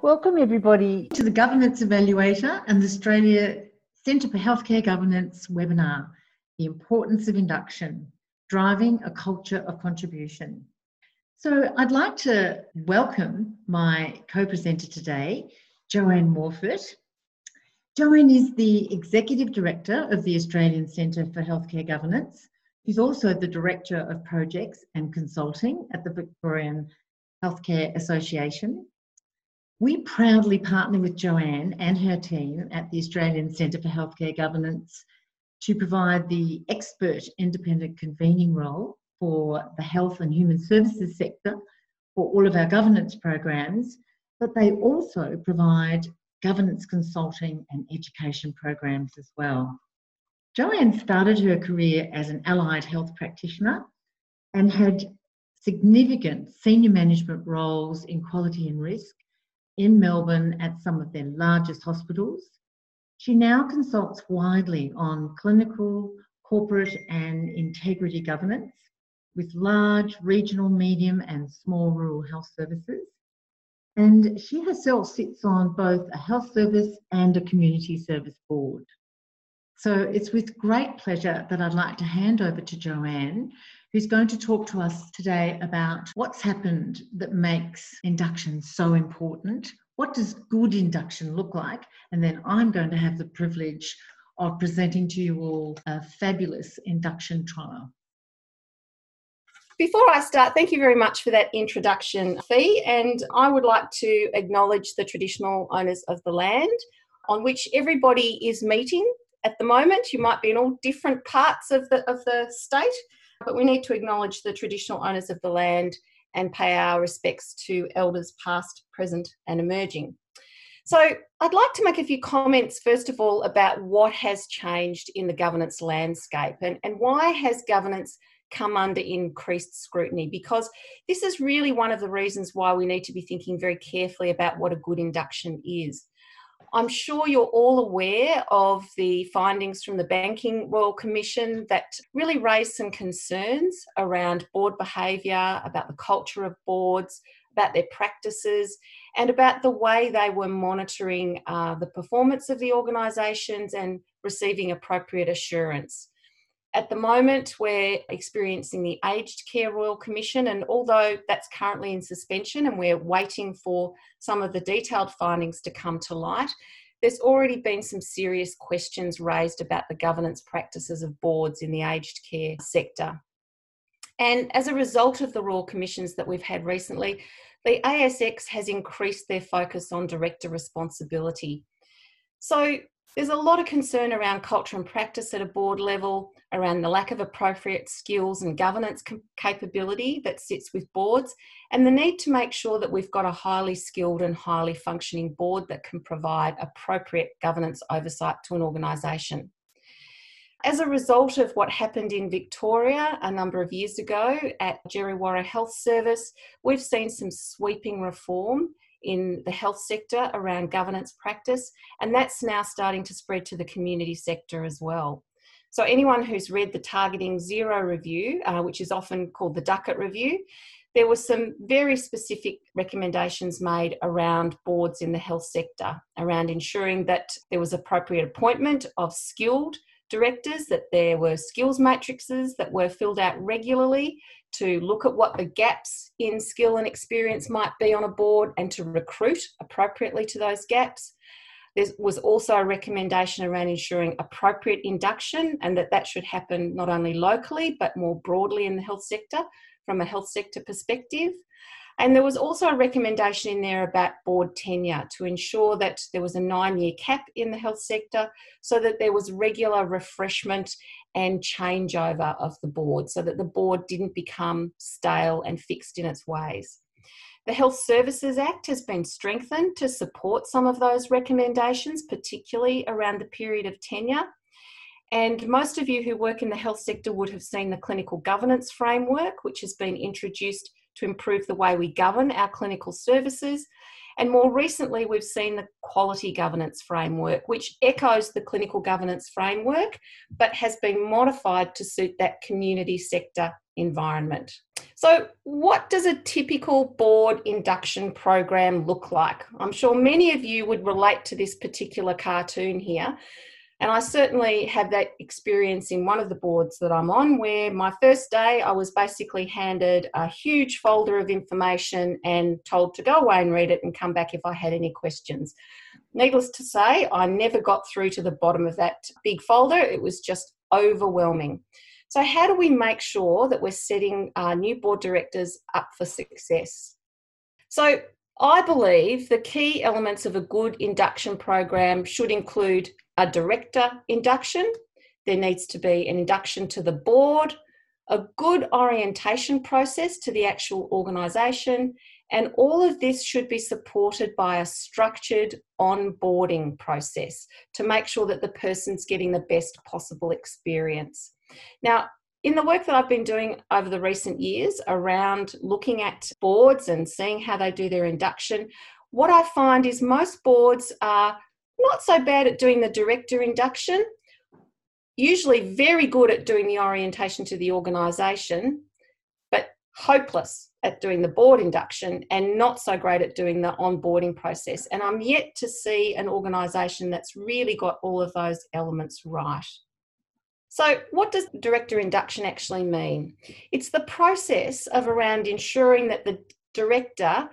Welcome, everybody, to the Governance Evaluator and the Australia Centre for Healthcare Governance webinar The Importance of Induction Driving a Culture of Contribution. So, I'd like to welcome my co presenter today, Joanne Morford. Joanne is the Executive Director of the Australian Centre for Healthcare Governance. She's also the Director of Projects and Consulting at the Victorian Healthcare Association we proudly partner with Joanne and her team at the Australian Centre for Healthcare Governance to provide the expert independent convening role for the health and human services sector for all of our governance programs, but they also provide governance consulting and education programs as well. Joanne started her career as an allied health practitioner and had significant senior management roles in quality and risk in Melbourne at some of their largest hospitals. She now consults widely on clinical, corporate, and integrity governance with large regional, medium, and small rural health services. And she herself sits on both a health service and a community service board. So it's with great pleasure that I'd like to hand over to Joanne who's going to talk to us today about what's happened that makes induction so important. What does good induction look like? And then I'm going to have the privilege of presenting to you all a fabulous induction trial. Before I start, thank you very much for that introduction, Fee. And I would like to acknowledge the traditional owners of the land on which everybody is meeting at the moment. You might be in all different parts of the, of the state, but we need to acknowledge the traditional owners of the land and pay our respects to elders past, present, and emerging. So, I'd like to make a few comments, first of all, about what has changed in the governance landscape and, and why has governance come under increased scrutiny because this is really one of the reasons why we need to be thinking very carefully about what a good induction is. I'm sure you're all aware of the findings from the Banking Royal Commission that really raised some concerns around board behaviour, about the culture of boards, about their practices, and about the way they were monitoring uh, the performance of the organisations and receiving appropriate assurance. At the moment, we're experiencing the Aged Care Royal Commission, and although that's currently in suspension and we're waiting for some of the detailed findings to come to light, there's already been some serious questions raised about the governance practices of boards in the aged care sector. And as a result of the Royal Commissions that we've had recently, the ASX has increased their focus on director responsibility. So there's a lot of concern around culture and practice at a board level, around the lack of appropriate skills and governance capability that sits with boards, and the need to make sure that we've got a highly skilled and highly functioning board that can provide appropriate governance oversight to an organisation. As a result of what happened in Victoria a number of years ago at Djerriwarrh Health Service, we've seen some sweeping reform in the health sector around governance practice, and that's now starting to spread to the community sector as well. So, anyone who's read the Targeting Zero review, uh, which is often called the Duckett review, there were some very specific recommendations made around boards in the health sector, around ensuring that there was appropriate appointment of skilled directors, that there were skills matrices that were filled out regularly to look at what the gaps in skill and experience might be on a board and to recruit appropriately to those gaps. There was also a recommendation around ensuring appropriate induction and that that should happen not only locally but more broadly in the health sector from a health sector perspective. And there was also a recommendation in there about board tenure to ensure that there was a nine year cap in the health sector so that there was regular refreshment and changeover of the board so that the board didn't become stale and fixed in its ways. The Health Services Act has been strengthened to support some of those recommendations, particularly around the period of tenure. And most of you who work in the health sector would have seen the clinical governance framework, which has been introduced to improve the way we govern our clinical services. And more recently, we've seen the quality governance framework, which echoes the clinical governance framework but has been modified to suit that community sector environment. So, what does a typical board induction program look like? I'm sure many of you would relate to this particular cartoon here. And I certainly had that experience in one of the boards that I'm on, where my first day I was basically handed a huge folder of information and told to go away and read it and come back if I had any questions. Needless to say, I never got through to the bottom of that big folder, it was just overwhelming. So, how do we make sure that we're setting our new board directors up for success? So, I believe the key elements of a good induction program should include a director induction, there needs to be an induction to the board, a good orientation process to the actual organisation, and all of this should be supported by a structured onboarding process to make sure that the person's getting the best possible experience. Now, in the work that I've been doing over the recent years around looking at boards and seeing how they do their induction, what I find is most boards are not so bad at doing the director induction, usually very good at doing the orientation to the organisation, but hopeless at doing the board induction and not so great at doing the onboarding process. And I'm yet to see an organisation that's really got all of those elements right. So, what does director induction actually mean? It's the process of around ensuring that the director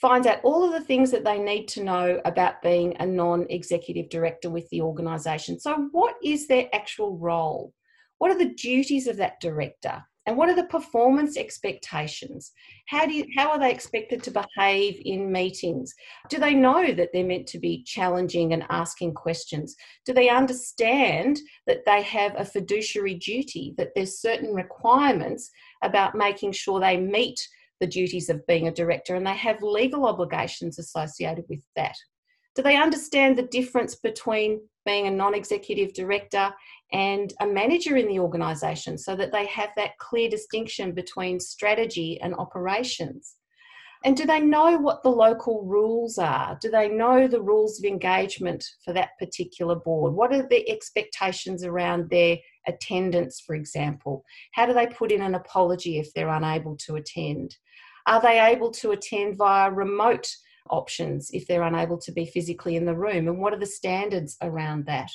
finds out all of the things that they need to know about being a non executive director with the organisation. So, what is their actual role? What are the duties of that director? And what are the performance expectations? How do you, how are they expected to behave in meetings? Do they know that they're meant to be challenging and asking questions? Do they understand that they have a fiduciary duty, that there's certain requirements about making sure they meet the duties of being a director and they have legal obligations associated with that? Do they understand the difference between being a non executive director and a manager in the organisation so that they have that clear distinction between strategy and operations? And do they know what the local rules are? Do they know the rules of engagement for that particular board? What are the expectations around their attendance, for example? How do they put in an apology if they're unable to attend? Are they able to attend via remote options if they're unable to be physically in the room? And what are the standards around that?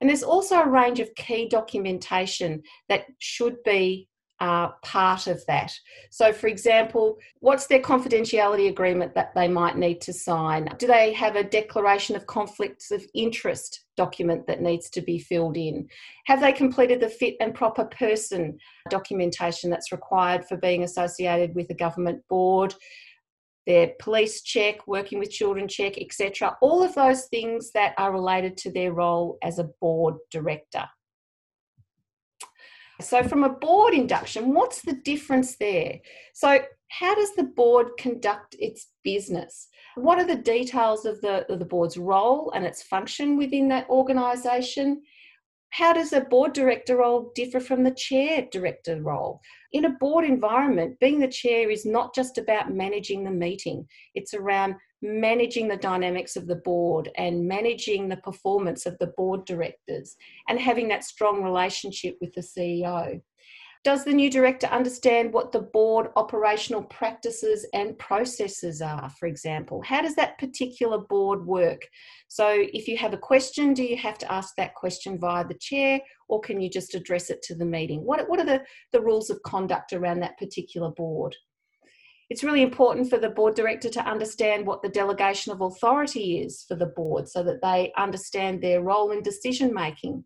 And there's also a range of key documentation that should be uh, part of that. So, for example, what's their confidentiality agreement that they might need to sign? Do they have a declaration of conflicts of interest document that needs to be filled in? Have they completed the fit and proper person documentation that's required for being associated with a government board? Their police check, working with children check, etc. All of those things that are related to their role as a board director. So, from a board induction, what's the difference there? So, how does the board conduct its business? What are the details of the, of the board's role and its function within that organisation? How does a board director role differ from the chair director role? In a board environment, being the chair is not just about managing the meeting, it's around managing the dynamics of the board and managing the performance of the board directors and having that strong relationship with the CEO. Does the new director understand what the board operational practices and processes are, for example? How does that particular board work? So, if you have a question, do you have to ask that question via the chair or can you just address it to the meeting? What, what are the, the rules of conduct around that particular board? It's really important for the board director to understand what the delegation of authority is for the board so that they understand their role in decision making.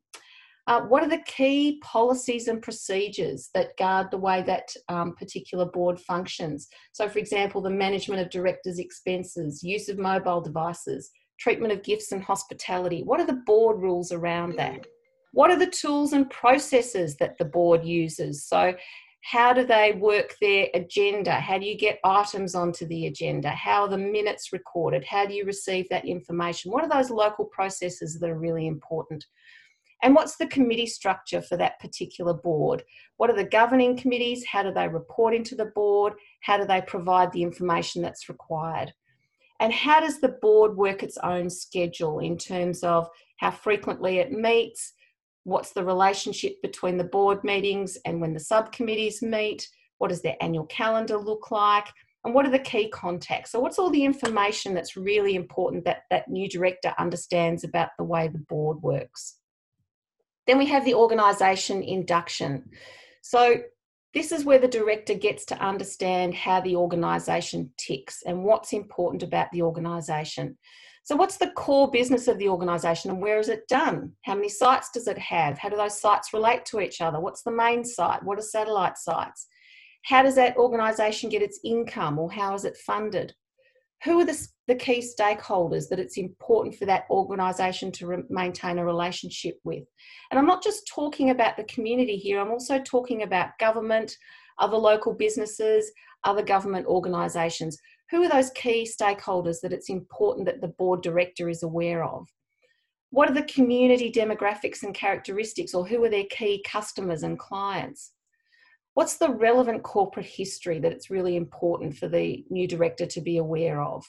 Uh, what are the key policies and procedures that guard the way that um, particular board functions? So, for example, the management of directors' expenses, use of mobile devices, treatment of gifts and hospitality. What are the board rules around that? What are the tools and processes that the board uses? So, how do they work their agenda? How do you get items onto the agenda? How are the minutes recorded? How do you receive that information? What are those local processes that are really important? And what's the committee structure for that particular board? What are the governing committees? How do they report into the board? How do they provide the information that's required? And how does the board work its own schedule in terms of how frequently it meets? What's the relationship between the board meetings and when the subcommittees meet? What does their annual calendar look like? And what are the key contacts? So, what's all the information that's really important that that new director understands about the way the board works? Then we have the organisation induction. So, this is where the director gets to understand how the organisation ticks and what's important about the organisation. So, what's the core business of the organisation and where is it done? How many sites does it have? How do those sites relate to each other? What's the main site? What are satellite sites? How does that organisation get its income or how is it funded? Who are the, the key stakeholders that it's important for that organisation to re- maintain a relationship with? And I'm not just talking about the community here, I'm also talking about government, other local businesses, other government organisations. Who are those key stakeholders that it's important that the board director is aware of? What are the community demographics and characteristics, or who are their key customers and clients? What's the relevant corporate history that it's really important for the new director to be aware of?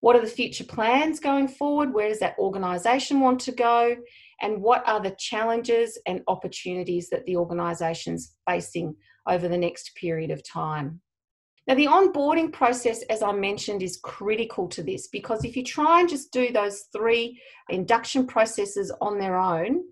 What are the future plans going forward? Where does that organisation want to go? And what are the challenges and opportunities that the organisation's facing over the next period of time? Now, the onboarding process, as I mentioned, is critical to this because if you try and just do those three induction processes on their own,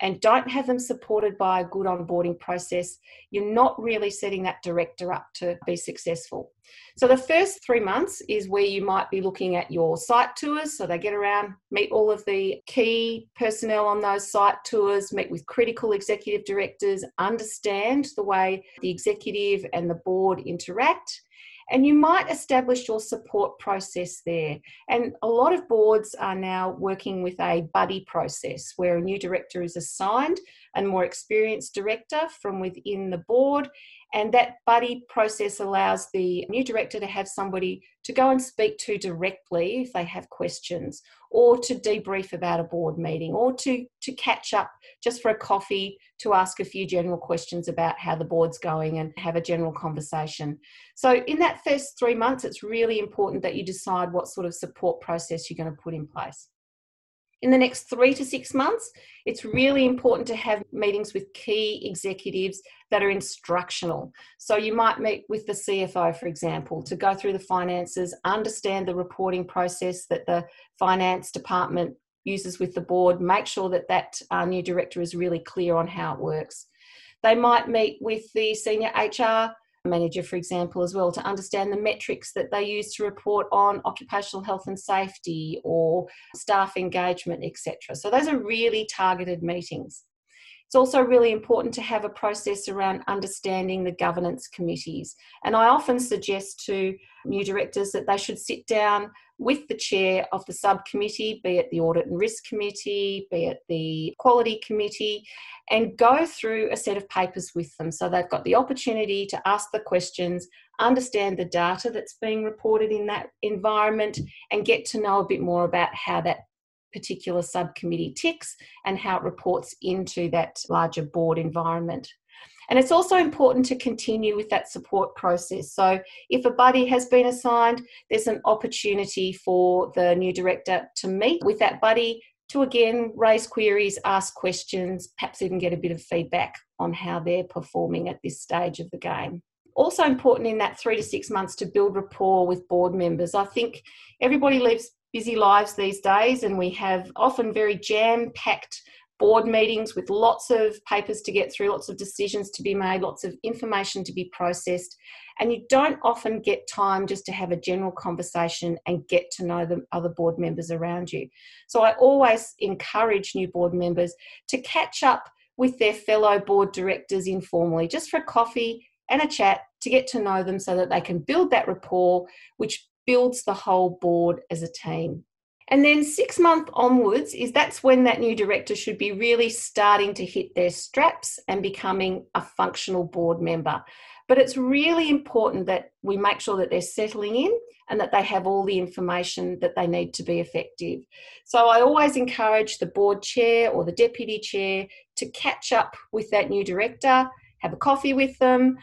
and don't have them supported by a good onboarding process, you're not really setting that director up to be successful. So, the first three months is where you might be looking at your site tours. So, they get around, meet all of the key personnel on those site tours, meet with critical executive directors, understand the way the executive and the board interact and you might establish your support process there. And a lot of boards are now working with a buddy process where a new director is assigned and more experienced director from within the board and that buddy process allows the new director to have somebody to go and speak to directly if they have questions, or to debrief about a board meeting, or to, to catch up just for a coffee to ask a few general questions about how the board's going and have a general conversation. So, in that first three months, it's really important that you decide what sort of support process you're going to put in place in the next three to six months, it's really important to have meetings with key executives that are instructional. So you might meet with the CFO, for example, to go through the finances, understand the reporting process that the finance department uses with the board, make sure that that uh, new director is really clear on how it works. They might meet with the senior HR manager, for example, as well, to understand the metrics that they use to report on occupational health and safety or staff engagement, etc. So those are really targeted meetings. It's also really important to have a process around understanding the governance committees. And I often suggest to new directors that they should sit down with the chair of the subcommittee, be it the Audit and Risk Committee, be it the Quality Committee, and go through a set of papers with them. So they've got the opportunity to ask the questions, understand the data that's being reported in that environment, and get to know a bit more about how that particular subcommittee ticks and how it reports into that larger board environment. And it's also important to continue with that support process. So, if a buddy has been assigned, there's an opportunity for the new director to meet with that buddy to again raise queries, ask questions, perhaps even get a bit of feedback on how they're performing at this stage of the game. Also, important in that three to six months to build rapport with board members. I think everybody lives busy lives these days, and we have often very jam packed board meetings with lots of papers to get through, lots of decisions to be made, lots of information to be processed. And you don't often get time just to have a general conversation and get to know the other board members around you. So I always encourage new board members to catch up with their fellow board directors informally, just for a coffee and a chat to get to know them so that they can build that rapport, which builds the whole board as a team. And then six month onwards is that's when that new director should be really starting to hit their straps and becoming a functional board member. But it's really important that we make sure that they're settling in and that they have all the information that they need to be effective. So I always encourage the board chair or the deputy chair to catch up with that new director, have a coffee with them,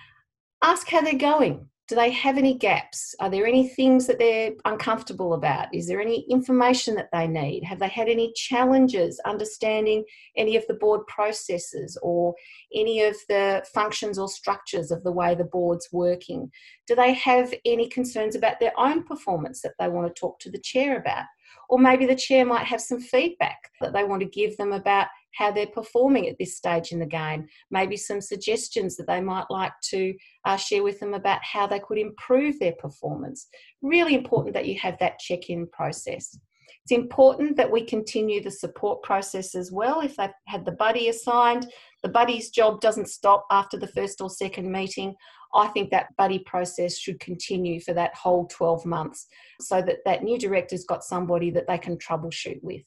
ask how they're going Do they have any gaps? Are there any things that they're uncomfortable about? Is there any information that they need? Have they had any challenges understanding any of the board processes or any of the functions or structures of the way the board's working? Do they have any concerns about their own performance that they want to talk to the chair about? Or maybe the chair might have some feedback that they want to give them about how they're performing at this stage in the game, maybe some suggestions that they might like to uh, share with them about how they could improve their performance. Really important that you have that check in process. It's important that we continue the support process as well. If they've had the buddy assigned, the buddy's job doesn't stop after the first or second meeting. I think that buddy process should continue for that whole 12 months so that that new director's got somebody that they can troubleshoot with.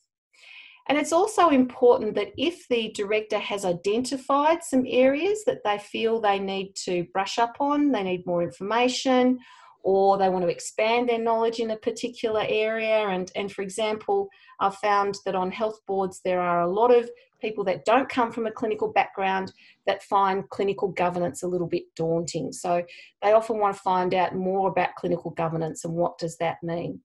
And it's also important that if the director has identified some areas that they feel they need to brush up on, they need more information, or they want to expand their knowledge in a particular area. And, and for example, I've found that on health boards, there are a lot of people that don't come from a clinical background that find clinical governance a little bit daunting. So they often want to find out more about clinical governance and what does that mean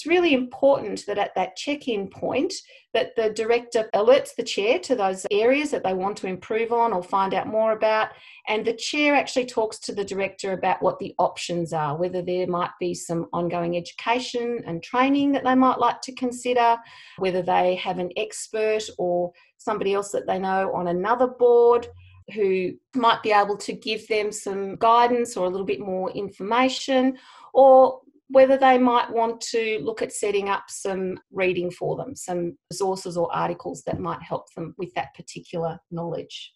it's really important that at that check-in point that the director alerts the chair to those areas that they want to improve on or find out more about and the chair actually talks to the director about what the options are whether there might be some ongoing education and training that they might like to consider whether they have an expert or somebody else that they know on another board who might be able to give them some guidance or a little bit more information or whether they might want to look at setting up some reading for them, some resources or articles that might help them with that particular knowledge.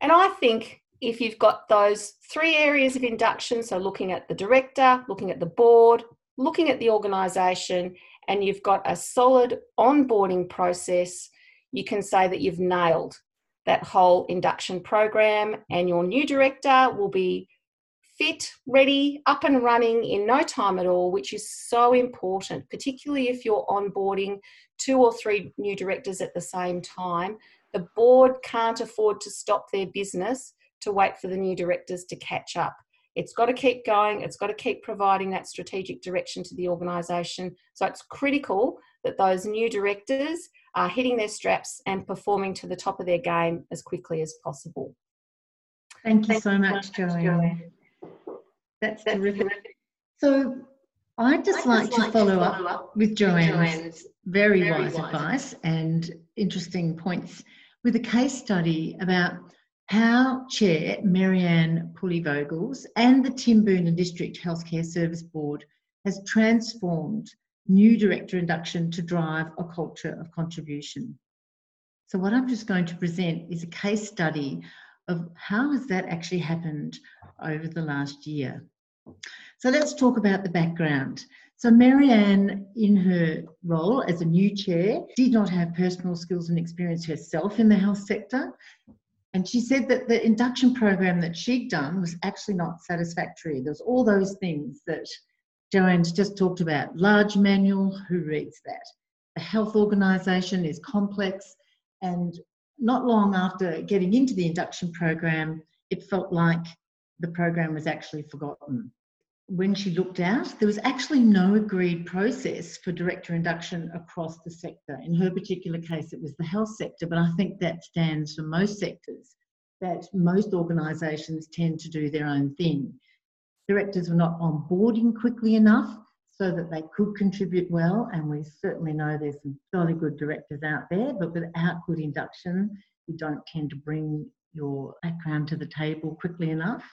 And I think if you've got those three areas of induction, so looking at the director, looking at the board, looking at the organisation, and you've got a solid onboarding process, you can say that you've nailed that whole induction program, and your new director will be fit, ready, up and running in no time at all, which is so important, particularly if you're onboarding two or three new directors at the same time. The board can't afford to stop their business to wait for the new directors to catch up. It's got to keep going, it's got to keep providing that strategic direction to the organisation. So it's critical that those new directors are hitting their straps and performing to the top of their game as quickly as possible. Thank you Thank so you much, Joanne. That's, terrific. So I'd just, I'd like, just to, like follow to follow up with Joanne's, Joanne's very, very wise, wise advice and interesting points with a case study about how Chair Marianne Pulley-Vogels and the Timboon and District Healthcare Service Board has transformed new director induction to drive a culture of contribution. So what I'm just going to present is a case study of how has that actually happened over the last year. So let's talk about the background. So Marianne, in her role as a new chair, did not have personal skills and experience herself in the health sector. And she said that the induction program that she'd done was actually not satisfactory. There's all those things that Joanne's just talked about. Large manual, who reads that? The health organisation is complex and not long after getting into the induction program, it felt like the program was actually forgotten. When she looked out, there was actually no agreed process for director induction across the sector. In her particular case, it was the health sector, but I think that stands for most sectors, that most organisations tend to do their own thing. Directors were not onboarding quickly enough so that they could contribute well. And we certainly know there's some fairly good directors out there, but without good induction, you don't tend to bring your background to the table quickly enough.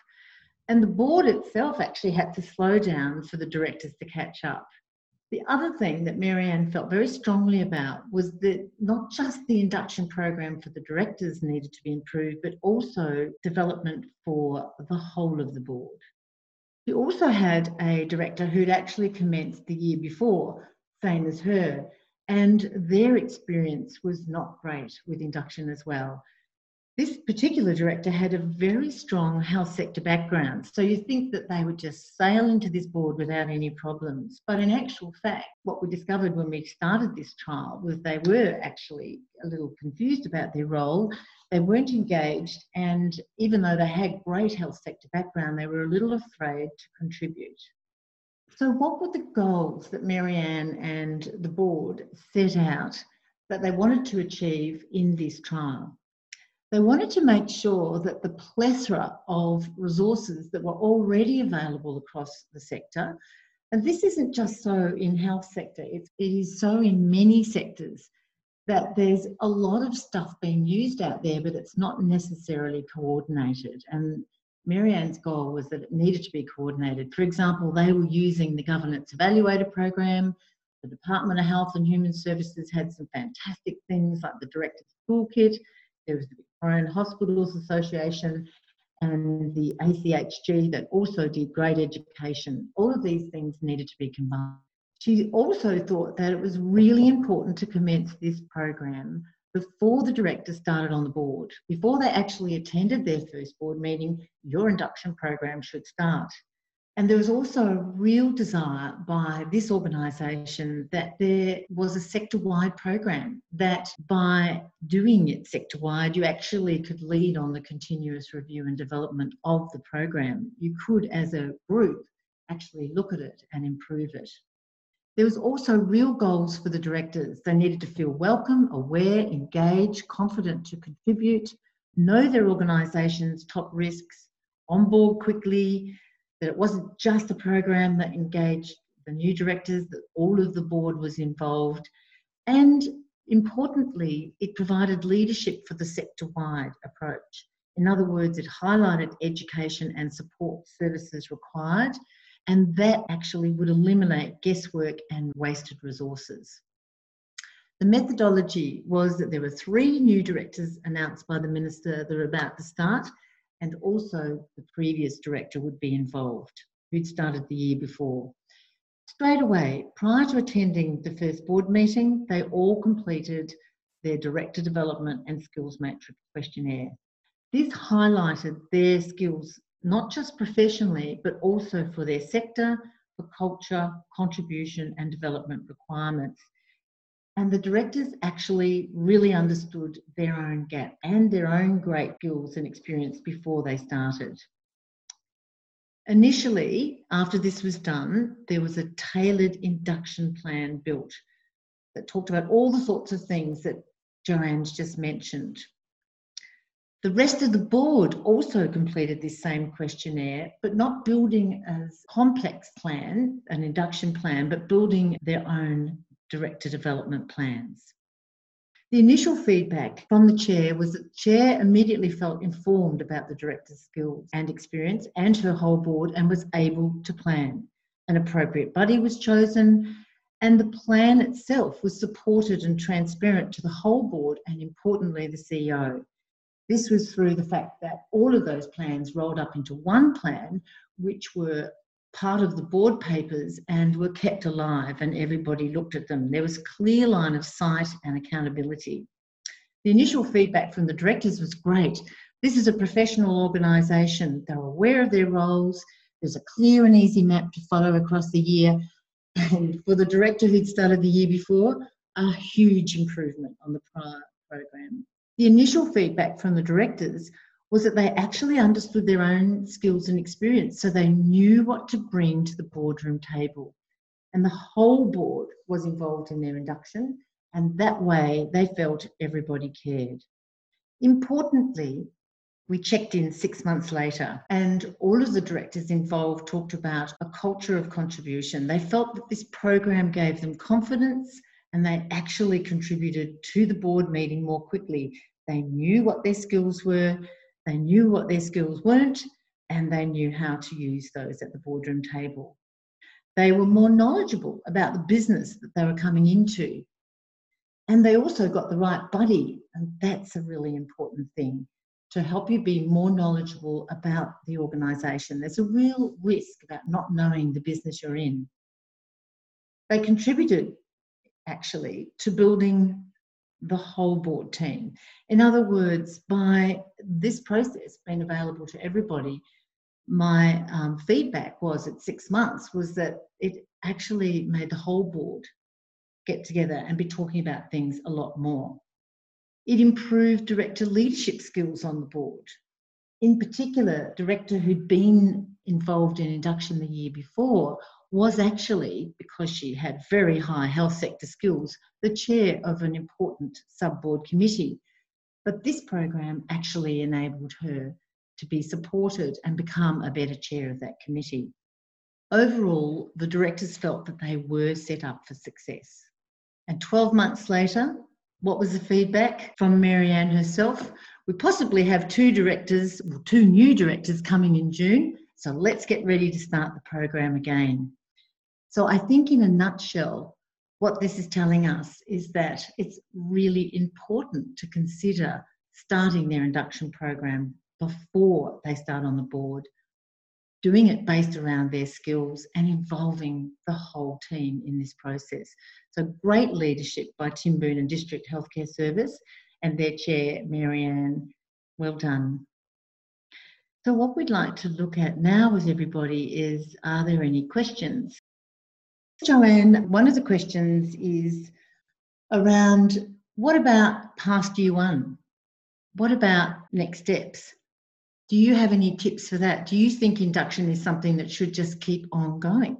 And the board itself actually had to slow down for the directors to catch up. The other thing that Marianne felt very strongly about was that not just the induction program for the directors needed to be improved, but also development for the whole of the board. She also had a director who'd actually commenced the year before, same as her, and their experience was not great with induction as well. This particular director had a very strong health sector background, so you think that they would just sail into this board without any problems. But in actual fact, what we discovered when we started this trial was they were actually a little confused about their role They weren't engaged, and even though they had great health sector background, they were a little afraid to contribute. So, what were the goals that Marianne and the board set out that they wanted to achieve in this trial? They wanted to make sure that the plethora of resources that were already available across the sector, and this isn't just so in health sector, it is so in many sectors, that there's a lot of stuff being used out there, but it's not necessarily coordinated. And Marianne's goal was that it needed to be coordinated. For example, they were using the Governance Evaluator program. The Department of Health and Human Services had some fantastic things like the Director's Toolkit. There was the Victorian Hospitals Association and the ACHG that also did great education. All of these things needed to be combined. She also thought that it was really important to commence this program before the directors started on the board. Before they actually attended their first board meeting, your induction program should start. And there was also a real desire by this organisation that there was a sector wide program, that by doing it sector wide, you actually could lead on the continuous review and development of the program. You could, as a group, actually look at it and improve it. There was also real goals for the directors. They needed to feel welcome, aware, engaged, confident to contribute, know their organisation's top risks, on board quickly, that it wasn't just a program that engaged the new directors, that all of the board was involved. And importantly, it provided leadership for the sector wide approach. In other words, it highlighted education and support services required and that actually would eliminate guesswork and wasted resources. The methodology was that there were three new directors announced by the minister that were about to start, and also the previous director would be involved, who'd started the year before. Straight away, prior to attending the first board meeting, they all completed their director development and skills matrix questionnaire. This highlighted their skills not just professionally, but also for their sector, for culture, contribution, and development requirements. And the directors actually really understood their own gap and their own great skills and experience before they started. Initially, after this was done, there was a tailored induction plan built that talked about all the sorts of things that Joanne's just mentioned. The rest of the board also completed this same questionnaire, but not building a complex plan, an induction plan, but building their own director development plans. The initial feedback from the chair was that the chair immediately felt informed about the director's skills and experience and her whole board and was able to plan. An appropriate buddy was chosen and the plan itself was supported and transparent to the whole board and importantly the CEO. This was through the fact that all of those plans rolled up into one plan, which were part of the board papers and were kept alive, and everybody looked at them. There was clear line of sight and accountability. The initial feedback from the directors was great. This is a professional organisation. They're aware of their roles. There's a clear and easy map to follow across the year. And for the director who'd started the year before, a huge improvement on the prior program. The initial feedback from the directors was that they actually understood their own skills and experience, so they knew what to bring to the boardroom table. And the whole board was involved in their induction, and that way they felt everybody cared. Importantly, we checked in six months later, and all of the directors involved talked about a culture of contribution. They felt that this program gave them confidence and they actually contributed to the board meeting more quickly. They knew what their skills were, they knew what their skills weren't, and they knew how to use those at the boardroom table. They were more knowledgeable about the business that they were coming into. And they also got the right buddy, and that's a really important thing to help you be more knowledgeable about the organisation. There's a real risk about not knowing the business you're in. They contributed actually to building the whole board team. In other words, by this process being available to everybody, my um, feedback was at six months was that it actually made the whole board get together and be talking about things a lot more. It improved director leadership skills on the board. In particular, director who'd been involved in induction the year before was actually, because she had very high health sector skills, the chair of an important sub-board committee. But this program actually enabled her to be supported and become a better chair of that committee. Overall, the directors felt that they were set up for success. And 12 months later, what was the feedback from Marianne herself? We possibly have two directors, or two new directors coming in June, so let's get ready to start the program again. So I think in a nutshell, what this is telling us is that it's really important to consider starting their induction program before they start on the board, doing it based around their skills and involving the whole team in this process. So great leadership by Timboon and District Healthcare Service and their chair, Marianne. Well done. So what we'd like to look at now with everybody is, are there any questions? Joanne, one of the questions is around what about past year one? What about next steps? Do you have any tips for that? Do you think induction is something that should just keep on going?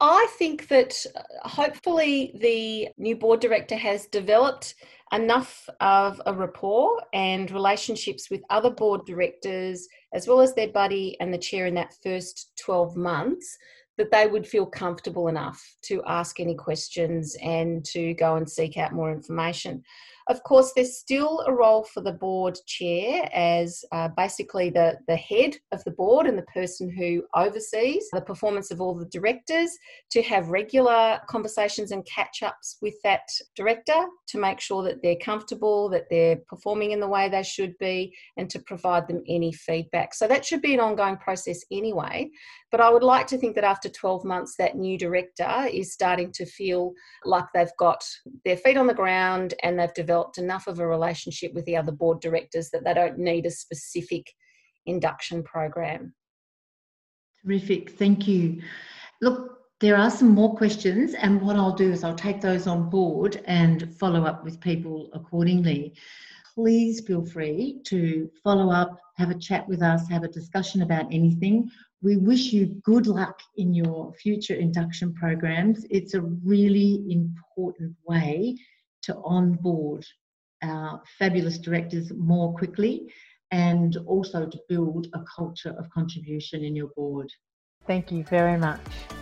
I think that uh, hopefully the new board director has developed enough of a rapport and relationships with other board directors, as well as their buddy and the chair in that first 12 months, that they would feel comfortable enough to ask any questions and to go and seek out more information. Of course, there's still a role for the board chair as uh, basically the, the head of the board and the person who oversees the performance of all the directors to have regular conversations and catch ups with that director to make sure that they're comfortable, that they're performing in the way they should be, and to provide them any feedback. So that should be an ongoing process anyway. But I would like to think that after 12 months, that new director is starting to feel like they've got their feet on the ground and they've developed developed enough of a relationship with the other board directors that they don't need a specific induction program. Terrific, thank you. Look, there are some more questions, and what I'll do is I'll take those on board and follow up with people accordingly. Please feel free to follow up, have a chat with us, have a discussion about anything. We wish you good luck in your future induction programs. It's a really important way to onboard our fabulous directors more quickly and also to build a culture of contribution in your board. Thank you very much.